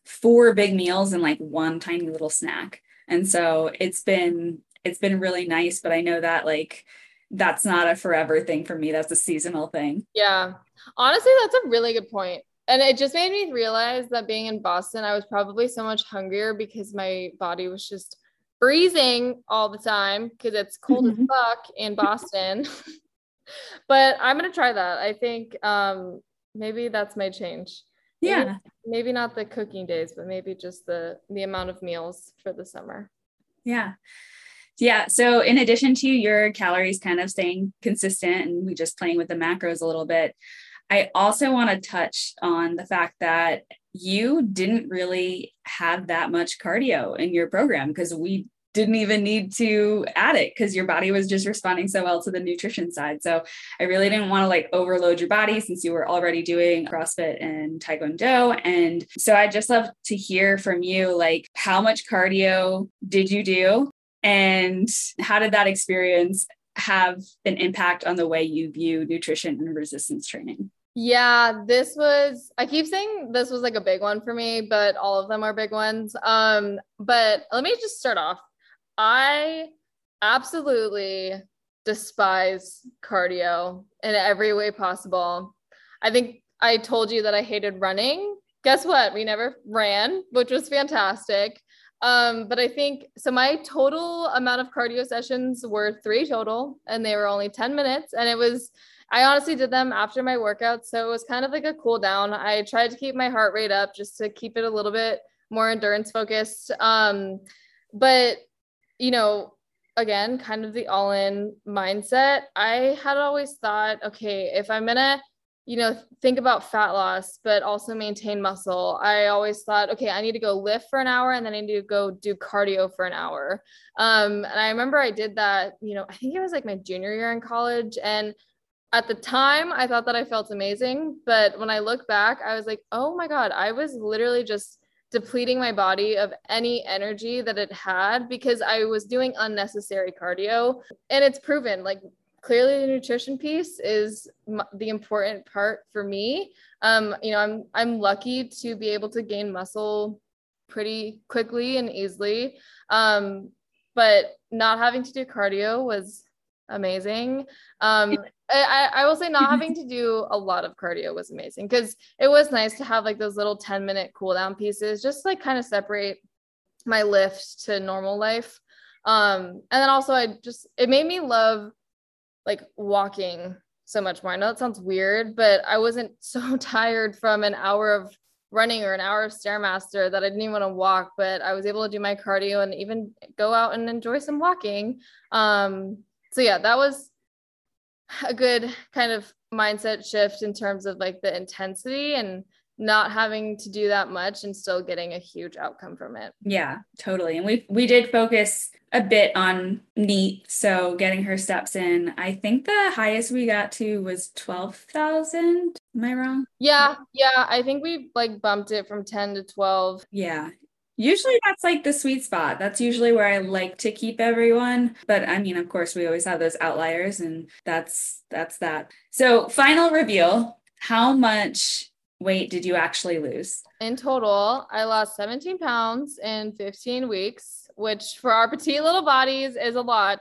four big meals and like one tiny little snack. And so it's been it's been really nice, but I know that like that's not a forever thing for me. That's a seasonal thing. Yeah. Honestly, that's a really good point and it just made me realize that being in Boston, I was probably so much hungrier because my body was just freezing all the time because it's cold mm-hmm. as fuck in Boston. but I'm gonna try that. I think um, maybe that's my change. Maybe, yeah. Maybe not the cooking days, but maybe just the the amount of meals for the summer. Yeah. Yeah. So in addition to your calories kind of staying consistent and we just playing with the macros a little bit, I also want to touch on the fact that you didn't really have that much cardio in your program because we didn't even need to add it because your body was just responding so well to the nutrition side. So I really didn't want to like overload your body since you were already doing CrossFit and Taekwondo. And so I just love to hear from you like how much cardio did you do? And how did that experience have an impact on the way you view nutrition and resistance training? Yeah, this was I keep saying this was like a big one for me, but all of them are big ones. Um, but let me just start off. I absolutely despise cardio in every way possible. I think I told you that I hated running. Guess what? We never ran, which was fantastic. Um, but I think so. My total amount of cardio sessions were three total, and they were only 10 minutes. And it was I honestly did them after my workout. So it was kind of like a cool down. I tried to keep my heart rate up just to keep it a little bit more endurance focused. Um, but, you know, again, kind of the all in mindset. I had always thought, okay, if I'm going to, you know, think about fat loss, but also maintain muscle, I always thought, okay, I need to go lift for an hour and then I need to go do cardio for an hour. Um, and I remember I did that, you know, I think it was like my junior year in college. And at the time i thought that i felt amazing but when i look back i was like oh my god i was literally just depleting my body of any energy that it had because i was doing unnecessary cardio. And it's proven like clearly the nutrition piece is the important part for me. Um you know i'm i'm lucky to be able to gain muscle pretty quickly and easily. Um but not having to do cardio was amazing. Um, I, I will say not having to do a lot of cardio was amazing because it was nice to have like those little 10 minute cool down pieces, just like kind of separate my lift to normal life. Um, and then also I just, it made me love like walking so much more. I know that sounds weird, but I wasn't so tired from an hour of running or an hour of stairmaster that I didn't even want to walk, but I was able to do my cardio and even go out and enjoy some walking. Um, so yeah, that was a good kind of mindset shift in terms of like the intensity and not having to do that much and still getting a huge outcome from it. Yeah, totally. And we we did focus a bit on NEAT, so getting her steps in. I think the highest we got to was 12,000. Am I wrong? Yeah, yeah, I think we like bumped it from 10 to 12. Yeah. Usually that's like the sweet spot. That's usually where I like to keep everyone. But I mean, of course, we always have those outliers and that's that's that. So, final reveal, how much weight did you actually lose? In total, I lost 17 pounds in 15 weeks, which for our petite little bodies is a lot.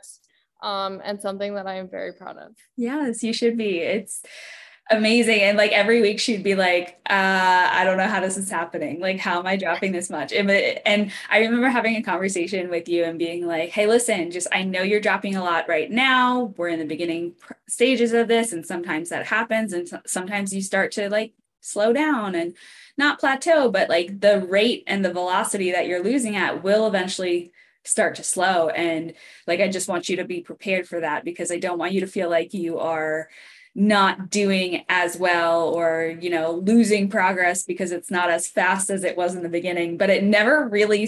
Um, and something that I am very proud of. Yes, you should be. It's amazing. And like every week she'd be like, uh, I don't know how this is happening. Like, how am I dropping this much? And, and I remember having a conversation with you and being like, hey, listen, just I know you're dropping a lot right now. We're in the beginning stages of this. And sometimes that happens. And sometimes you start to like slow down and not plateau, but like the rate and the velocity that you're losing at will eventually start to slow. And like, I just want you to be prepared for that because I don't want you to feel like you are not doing as well or you know losing progress because it's not as fast as it was in the beginning but it never really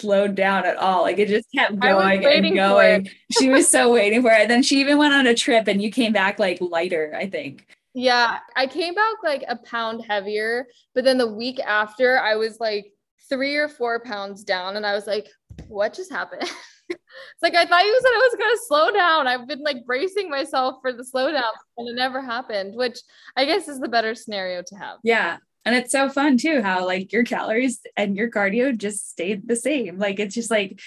slowed down at all. Like it just kept going and going. she was so waiting for it. And then she even went on a trip and you came back like lighter i think. Yeah, I came back like a pound heavier, but then the week after, I was like three or four pounds down, and I was like, "What just happened?" it's like I thought you said I was going to slow down. I've been like bracing myself for the slowdown, and it never happened, which I guess is the better scenario to have. Yeah. And it's so fun too, how like your calories and your cardio just stayed the same. Like it's just like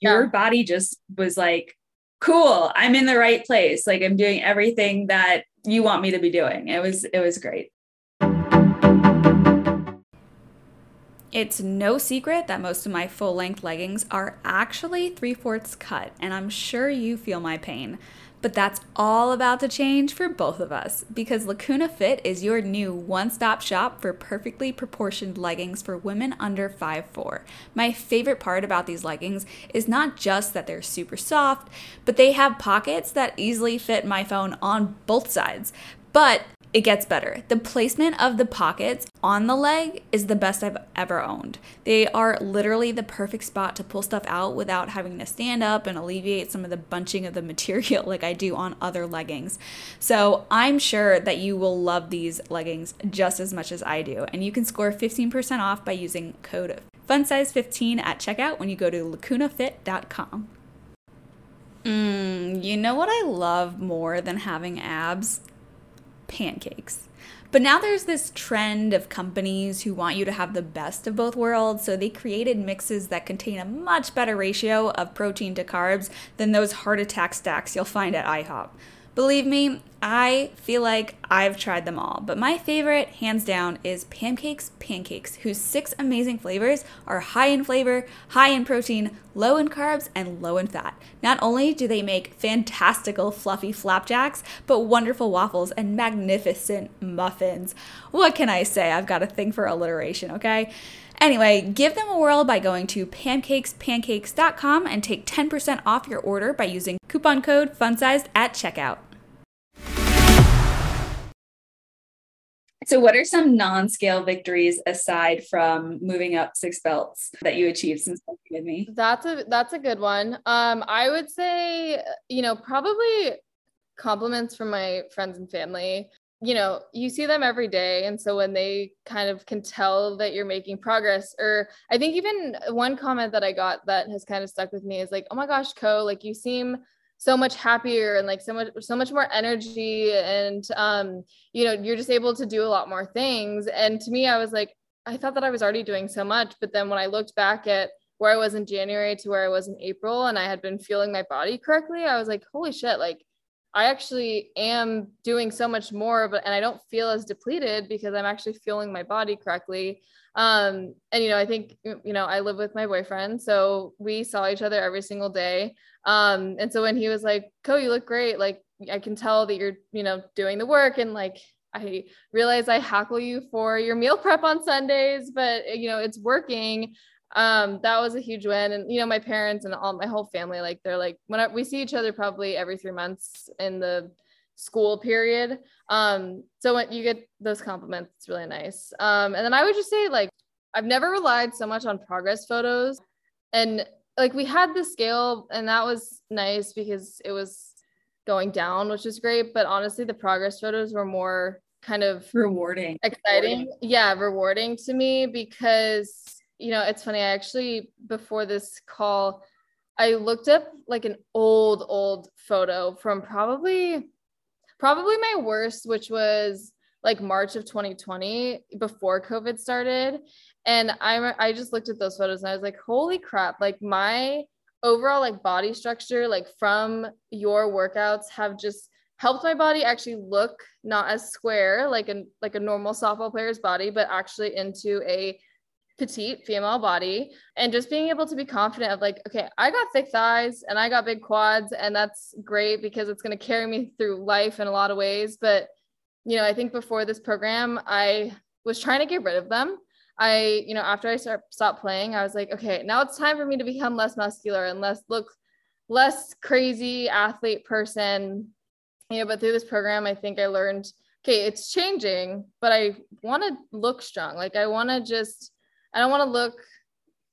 your yeah. body just was like, cool, I'm in the right place. Like I'm doing everything that you want me to be doing. It was it was great. It's no secret that most of my full length leggings are actually three fourths cut, and I'm sure you feel my pain. But that's all about to change for both of us because Lacuna Fit is your new one stop shop for perfectly proportioned leggings for women under 5'4. My favorite part about these leggings is not just that they're super soft, but they have pockets that easily fit my phone on both sides. But it gets better. The placement of the pockets on the leg is the best I've ever owned. They are literally the perfect spot to pull stuff out without having to stand up and alleviate some of the bunching of the material like I do on other leggings. So I'm sure that you will love these leggings just as much as I do. And you can score 15% off by using code FUNSIZED15 at checkout when you go to lacunafit.com. Mm, you know what I love more than having abs? Pancakes. But now there's this trend of companies who want you to have the best of both worlds, so they created mixes that contain a much better ratio of protein to carbs than those heart attack stacks you'll find at IHOP. Believe me, I feel like I've tried them all, but my favorite, hands down, is Pamcakes Pancakes, whose six amazing flavors are high in flavor, high in protein, low in carbs, and low in fat. Not only do they make fantastical fluffy flapjacks, but wonderful waffles and magnificent muffins. What can I say? I've got a thing for alliteration, okay? Anyway, give them a whirl by going to pamcakespancakes.com and take 10% off your order by using coupon code FUNSIZED at checkout. So, what are some non scale victories aside from moving up six belts that you achieved since working with me? That's a that's a good one. Um, I would say, you know, probably compliments from my friends and family you know, you see them every day. And so when they kind of can tell that you're making progress, or I think even one comment that I got that has kind of stuck with me is like, oh my gosh, Ko, like you seem so much happier and like so much so much more energy and um you know you're just able to do a lot more things and to me i was like i thought that i was already doing so much but then when i looked back at where i was in january to where i was in april and i had been feeling my body correctly i was like holy shit like I actually am doing so much more, but and I don't feel as depleted because I'm actually fueling my body correctly. Um, and you know, I think you know, I live with my boyfriend, so we saw each other every single day. Um, and so when he was like, "Ko, you look great," like I can tell that you're, you know, doing the work, and like I realize I hackle you for your meal prep on Sundays, but you know, it's working um that was a huge win. And you know my parents and all my whole family like they're like when I, we see each other probably every three months in the school period. Um so when you get those compliments it's really nice. Um and then i would just say like i've never relied so much on progress photos. And like we had the scale and that was nice because it was going down which is great. But honestly the progress photos were more kind of rewarding. exciting. Rewarding. yeah rewarding to me because you know, it's funny. I actually, before this call, I looked up like an old, old photo from probably, probably my worst, which was like March of 2020 before COVID started. And I, I just looked at those photos and I was like, holy crap, like my overall like body structure, like from your workouts have just helped my body actually look not as square, like a, like a normal softball player's body, but actually into a petite female body and just being able to be confident of like okay i got thick thighs and i got big quads and that's great because it's going to carry me through life in a lot of ways. But you know i think before this program i was trying to get rid of them. I you know after i start, stopped playing i was like okay now it's time for me to become less muscular and less look less crazy athlete person. You know but through this program i think i learned okay it's changing but i want to look strong. Like i want to just I don't want to look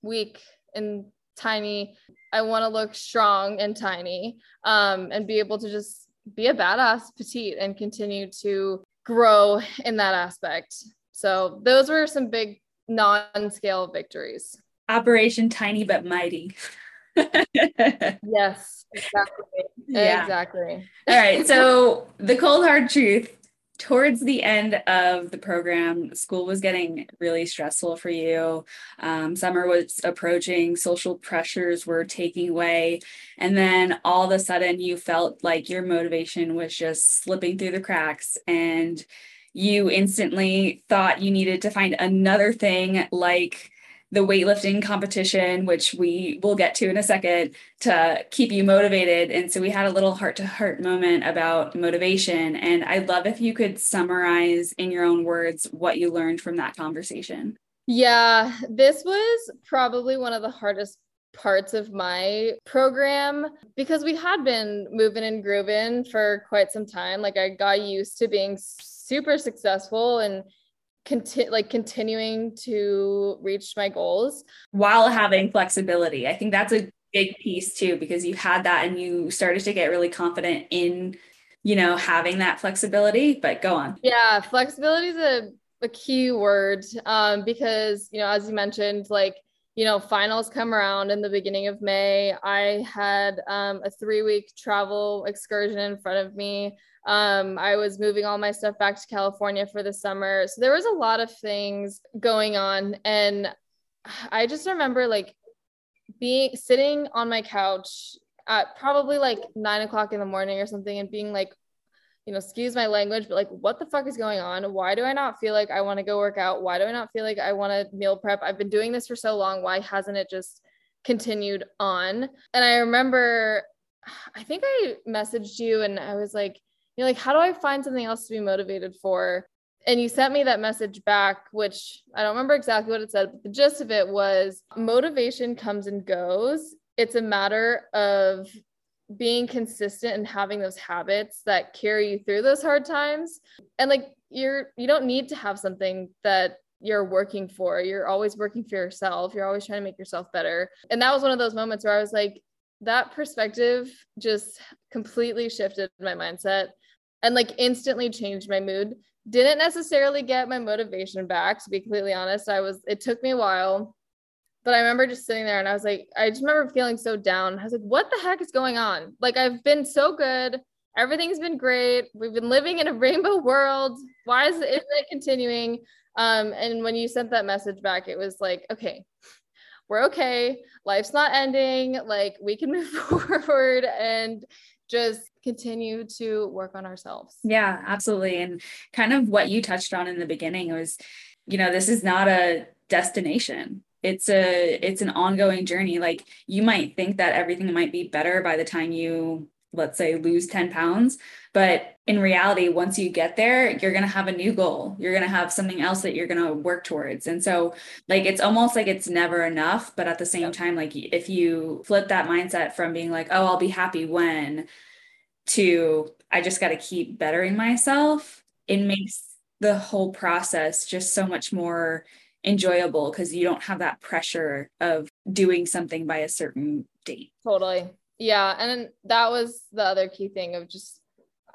weak and tiny. I want to look strong and tiny um, and be able to just be a badass petite and continue to grow in that aspect. So those were some big non-scale victories. Operation Tiny but Mighty. yes, exactly. Yeah. Exactly. All right. So the cold hard truth towards the end of the program, school was getting really stressful for you. Um, summer was approaching, social pressures were taking away. And then all of a sudden, you felt like your motivation was just slipping through the cracks. And you instantly thought you needed to find another thing like the weightlifting competition, which we will get to in a second, to keep you motivated. And so we had a little heart to heart moment about motivation. And I'd love if you could summarize in your own words what you learned from that conversation. Yeah, this was probably one of the hardest parts of my program because we had been moving and grooving for quite some time. Like I got used to being super successful and conti- like continuing to reach my goals. While having flexibility. I think that's a big piece too because you had that and you started to get really confident in you know having that flexibility but go on. Yeah flexibility is a, a key word um, because you know as you mentioned like you know finals come around in the beginning of may. I had um, a three week travel excursion in front of me um, I was moving all my stuff back to California for the summer. So there was a lot of things going on. And I just remember like being sitting on my couch at probably like nine o'clock in the morning or something and being like, you know, excuse my language, but like, what the fuck is going on? Why do I not feel like I want to go work out? Why do I not feel like I want to meal prep? I've been doing this for so long. Why hasn't it just continued on? And I remember, I think I messaged you and I was like, you're like, how do I find something else to be motivated for? And you sent me that message back, which I don't remember exactly what it said, but the gist of it was motivation comes and goes. It's a matter of being consistent and having those habits that carry you through those hard times. And like you're you don't need to have something that you're working for. You're always working for yourself. You're always trying to make yourself better. And that was one of those moments where I was like, that perspective just completely shifted my mindset and like instantly changed my mood. Didn't necessarily get my motivation back, to be completely honest. I was, it took me a while, but I remember just sitting there and I was like, I just remember feeling so down. I was like, what the heck is going on? Like, I've been so good. Everything's been great. We've been living in a rainbow world. Why is it, is it continuing? Um, and when you sent that message back, it was like, okay, we're okay. Life's not ending. Like, we can move forward and just continue to work on ourselves. Yeah, absolutely. And kind of what you touched on in the beginning was, you know, this is not a destination. It's a it's an ongoing journey. Like you might think that everything might be better by the time you let's say lose 10 pounds but in reality once you get there you're going to have a new goal you're going to have something else that you're going to work towards and so like it's almost like it's never enough but at the same time like if you flip that mindset from being like oh i'll be happy when to I just got to keep bettering myself, it makes the whole process just so much more enjoyable because you don't have that pressure of doing something by a certain date. Totally. Yeah. And that was the other key thing of just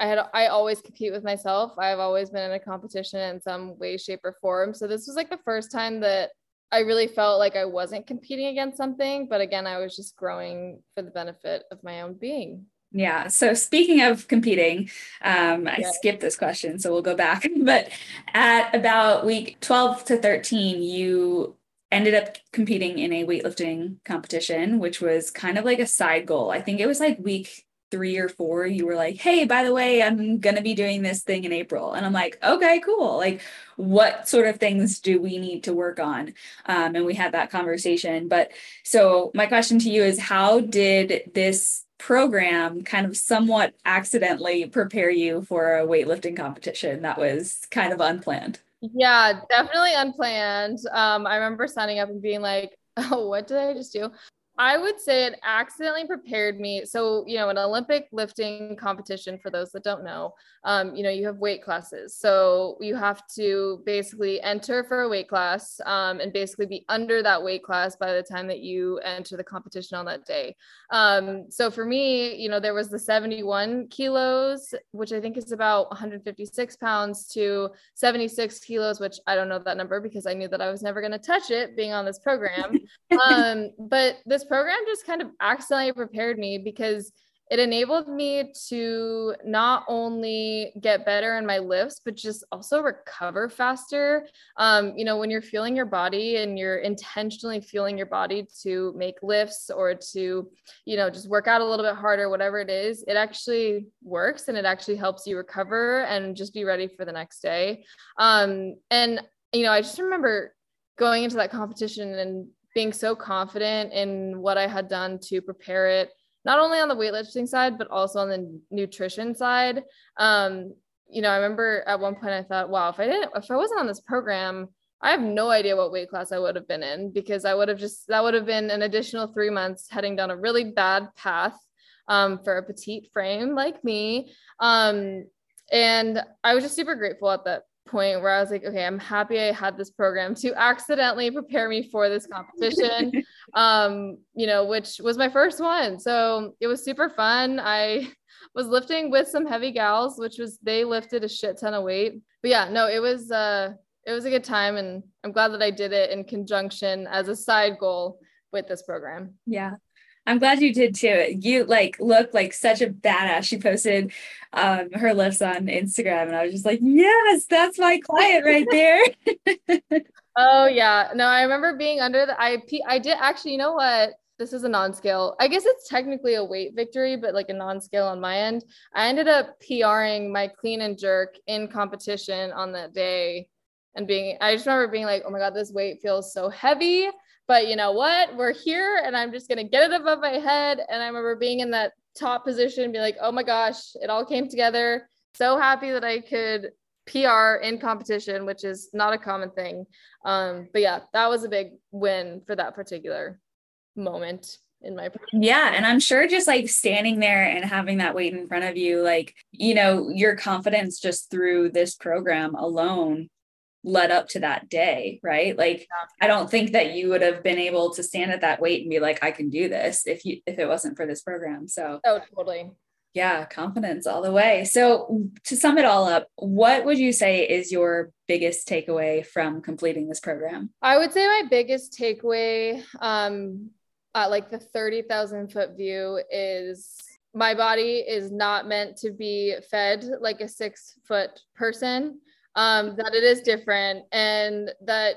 I had I always compete with myself. I've always been in a competition in some way, shape, or form. So this was like the first time that I really felt like I wasn't competing against something, but again, I was just growing for the benefit of my own being. Yeah. So speaking of competing, um, I yeah. skipped this question, so we'll go back. But at about week 12 to 13, you ended up competing in a weightlifting competition, which was kind of like a side goal. I think it was like week three or four. You were like, hey, by the way, I'm going to be doing this thing in April. And I'm like, okay, cool. Like, what sort of things do we need to work on? Um, and we had that conversation. But so my question to you is how did this program kind of somewhat accidentally prepare you for a weightlifting competition that was kind of unplanned? Yeah, definitely unplanned. Um, I remember signing up and being like, oh, what did I just do? I would say it accidentally prepared me. So, you know, an Olympic lifting competition, for those that don't know, um, you know, you have weight classes. So you have to basically enter for a weight class um, and basically be under that weight class by the time that you enter the competition on that day. Um, so for me, you know, there was the 71 kilos, which I think is about 156 pounds, to 76 kilos, which I don't know that number because I knew that I was never going to touch it being on this program. um, but this program just kind of accidentally prepared me because it enabled me to not only get better in my lifts but just also recover faster. Um, you know when you're feeling your body and you're intentionally feeling your body to make lifts or to you know just work out a little bit harder whatever it is it actually works and it actually helps you recover and just be ready for the next day. Um, and you know i just remember going into that competition and being so confident in what i had done to prepare it not only on the weightlifting side, but also on the nutrition side. Um, you know, I remember at one point I thought, wow, if I didn't, if I wasn't on this program, I have no idea what weight class I would have been in because I would have just, that would have been an additional three months heading down a really bad path um, for a petite frame like me. Um, and I was just super grateful at that point where I was like, okay, I'm happy I had this program to accidentally prepare me for this competition, um, you know, which was my first one. So it was super fun. I was lifting with some heavy gals, which was they lifted a shit ton of weight. But yeah, no, it was uh it was a good time and I'm glad that I did it in conjunction as a side goal with this program. Yeah. I'm glad you did too. You like look like such a badass. She posted um, her lifts on Instagram, and I was just like, yes, that's my client right there. oh yeah, no, I remember being under the I I did actually. You know what? This is a non-scale. I guess it's technically a weight victory, but like a non-scale on my end. I ended up PRing my clean and jerk in competition on that day, and being. I just remember being like, oh my god, this weight feels so heavy but you know what? We're here and I'm just going to get it above my head. And I remember being in that top position, be like, oh my gosh, it all came together. So happy that I could PR in competition, which is not a common thing. Um, but yeah, that was a big win for that particular moment in my yeah and i'm sure just like standing there and having that weight in front of you like you know your confidence just through this program alone led up to that day, right? Like I don't think that you would have been able to stand at that weight and be like, I can do this if you if it wasn't for this program. So oh totally. Yeah, confidence all the way. So to sum it all up, what would you say is your biggest takeaway from completing this program? I would say my biggest takeaway, um, uh, like the 30,000 foot view is my body is not meant to be fed like a six foot person um, that it is different and that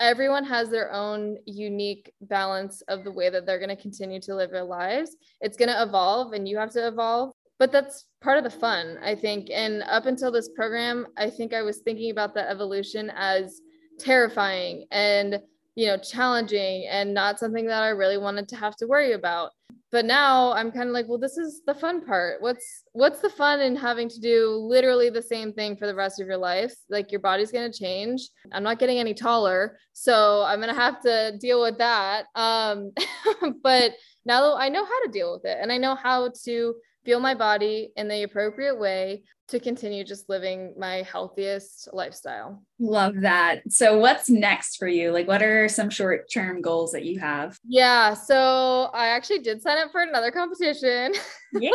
everyone has their own unique balance of the way that they're going to continue to live their lives. It's going to evolve and you have to evolve, but that's part of the fun, I think. And up until this program, I think I was thinking about the evolution as terrifying and you know challenging and not something that I really wanted to have to worry about. But now i'm kind of like well this is the fun part. What's what's the fun in having to do literally the same thing for the rest of your life? Like your body's going to change. I'm not getting any taller so i'm going to have to deal with that. Um but now i know how to deal with it and i know how to feel my body in the appropriate way to continue just living my healthiest lifestyle. Love that. So, what's next for you? Like, what are some short term goals that you have? Yeah. So, I actually did sign up for another competition. Yeah.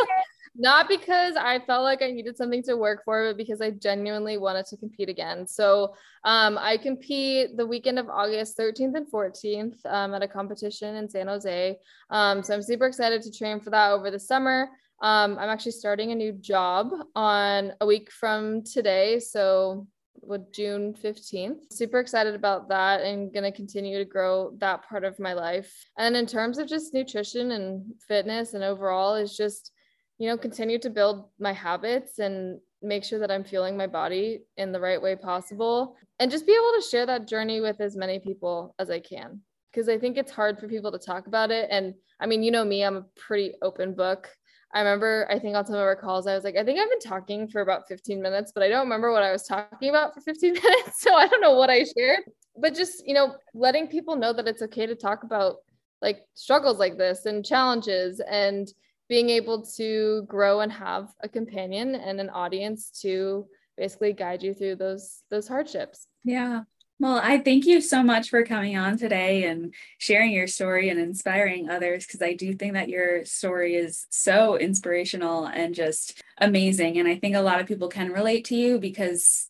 Not because I felt like I needed something to work for, but because I genuinely wanted to compete again. So, um, I compete the weekend of August 13th and 14th um, at a competition in San Jose. Um, so, I'm super excited to train for that over the summer. Um, I'm actually starting a new job on a week from today. So, with June 15th. Super excited about that and going to continue to grow that part of my life. And in terms of just nutrition and fitness and overall, is just, you know, continue to build my habits and make sure that I'm feeling my body in the right way possible and just be able to share that journey with as many people as I can. Because I think it's hard for people to talk about it. And I mean, you know me, I'm a pretty open book. I remember, I think on some of our calls, I was like, I think I've been talking for about 15 minutes, but I don't remember what I was talking about for 15 minutes. So I don't know what I shared, but just, you know, letting people know that it's okay to talk about like struggles like this and challenges and being able to grow and have a companion and an audience to basically guide you through those those hardships. Yeah. Well, I thank you so much for coming on today and sharing your story and inspiring others because I do think that your story is so inspirational and just amazing. And I think a lot of people can relate to you because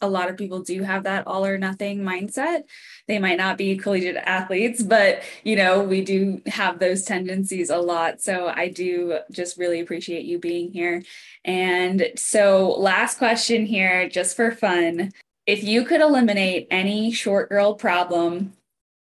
a lot of people do have that all or nothing mindset. They might not be collegiate athletes, but you know, we do have those tendencies a lot. So I do just really appreciate you being here. And so last question here just for fun. If you could eliminate any short girl problem,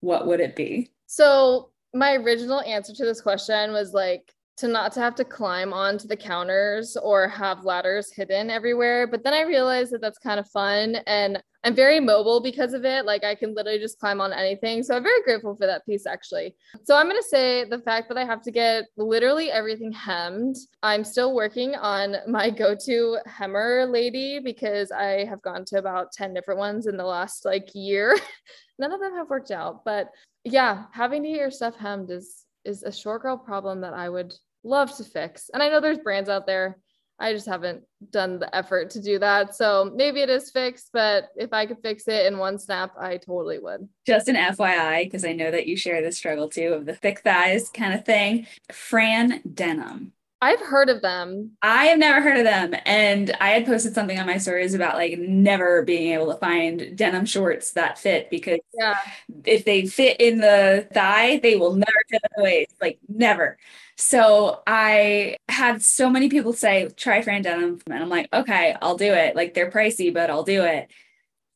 what would it be? So my original answer to this question was like to not to have to climb onto the counters or have ladders hidden everywhere. But then I realized that that's kind of fun and I'm very mobile because of it. Like I can literally just climb on anything. So I'm very grateful for that piece actually. So I'm going to say the fact that I have to get literally everything hemmed. I'm still working on my go-to hemmer lady because I have gone to about 10 different ones in the last like year. None of them have worked out, but yeah, having to get your stuff hemmed is is a short girl problem that I would love to fix. And I know there's brands out there. I just haven't done the effort to do that. So maybe it is fixed, but if I could fix it in one snap, I totally would. Just an FYI, because I know that you share the struggle too of the thick thighs kind of thing. Fran Denim. I've heard of them. I have never heard of them. And I had posted something on my stories about like never being able to find denim shorts that fit because yeah. if they fit in the thigh, they will never fit in the waist. Like never. So I had so many people say, try Fran Denim. And I'm like, okay, I'll do it. Like they're pricey, but I'll do it.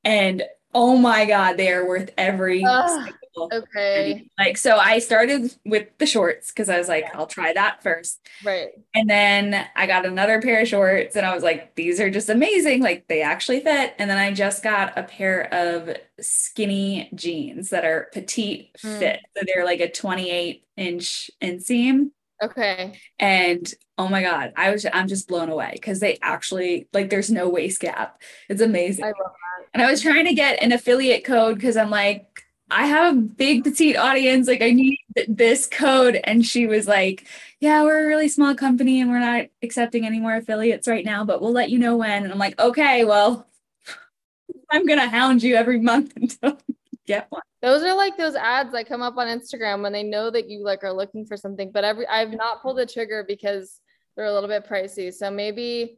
And oh my God, they are worth every Okay. Like, so I started with the shorts because I was like, yeah. I'll try that first. Right. And then I got another pair of shorts and I was like, these are just amazing. Like, they actually fit. And then I just got a pair of skinny jeans that are petite mm. fit. So they're like a 28 inch inseam. Okay. And oh my God, I was I'm just blown away because they actually like there's no waist gap. It's amazing. I love that. And I was trying to get an affiliate code because I'm like, I have a big petite audience. Like I need this code. And she was like, Yeah, we're a really small company and we're not accepting any more affiliates right now, but we'll let you know when. And I'm like, okay, well, I'm gonna hound you every month until get one. Those are like those ads that come up on Instagram when they know that you like are looking for something, but every I've not pulled the trigger because they're a little bit pricey. So maybe,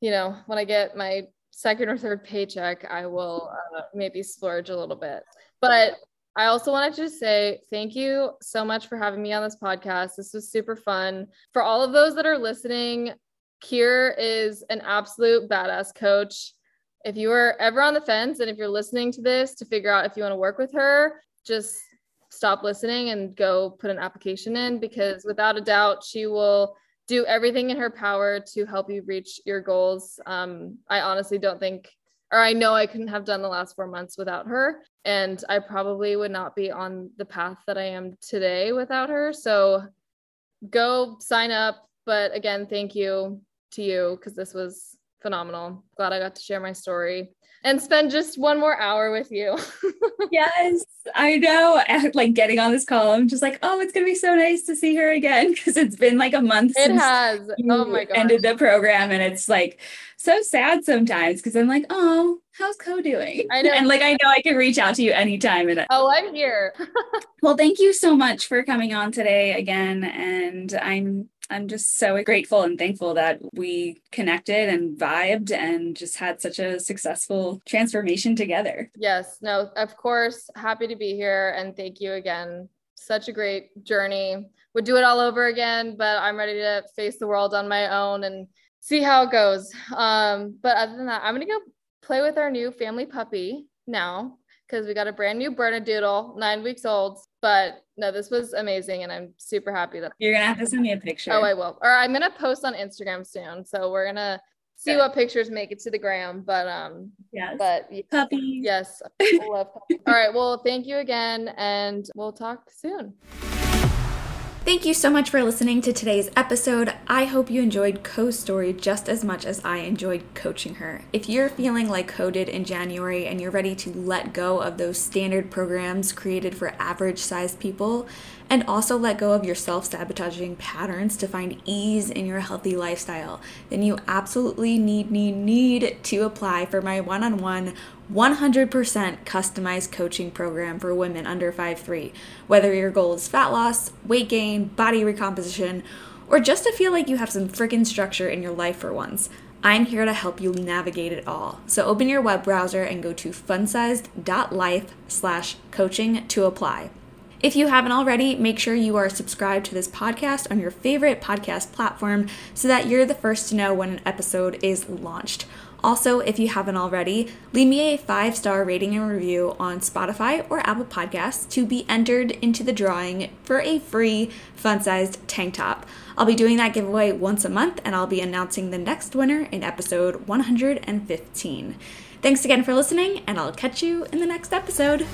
you know, when I get my second or third paycheck, I will uh, maybe splurge a little bit. But I also wanted to say thank you so much for having me on this podcast. This was super fun. For all of those that are listening, Kira is an absolute badass coach if you are ever on the fence and if you're listening to this to figure out if you want to work with her, just stop listening and go put an application in because without a doubt, she will do everything in her power to help you reach your goals. Um, I honestly don't think, or I know I couldn't have done the last four months without her. And I probably would not be on the path that I am today without her. So go sign up. But again, thank you to you because this was phenomenal. Glad I got to share my story and spend just one more hour with you. yes, I know. Like getting on this call, I'm just like, oh, it's gonna be so nice to see her again because it's been like a month. It has. Oh my god. Ended the program, and it's like so sad sometimes because I'm like, oh, how's Ko doing? I know. And like I know I can reach out to you anytime. And oh, I'm here. well, thank you so much for coming on today again, and I'm I'm just so grateful and thankful that we connected and vibed and just had such a successful transformation together. Yes, no, of course. Happy to be here. And thank you again. Such a great journey. Would do it all over again, but I'm ready to face the world on my own and see how it goes. Um, but other than that, I'm going to go play with our new family puppy now because we got a brand new Bernedoodle, nine weeks old. But no, this was amazing, and I'm super happy that you're gonna have to send me a picture. Oh, I will. Or I'm gonna post on Instagram soon. So we're gonna see what pictures make it to the gram. But um, yes. But puppies. Yes, love puppies. All right. Well, thank you again, and we'll talk soon. Thank you so much for listening to today's episode. I hope you enjoyed Ko's story just as much as I enjoyed coaching her. If you're feeling like Ko did in January and you're ready to let go of those standard programs created for average sized people, and also let go of your self sabotaging patterns to find ease in your healthy lifestyle, then you absolutely need, need, need to apply for my one on one 100% customized coaching program for women under 5'3. Whether your goal is fat loss, weight gain, body recomposition, or just to feel like you have some freaking structure in your life for once. I'm here to help you navigate it all. So open your web browser and go to funsized.life slash coaching to apply. If you haven't already, make sure you are subscribed to this podcast on your favorite podcast platform so that you're the first to know when an episode is launched. Also, if you haven't already, leave me a five star rating and review on Spotify or Apple Podcasts to be entered into the drawing for a free Funsized tank top. I'll be doing that giveaway once a month and I'll be announcing the next winner in episode 115. Thanks again for listening, and I'll catch you in the next episode.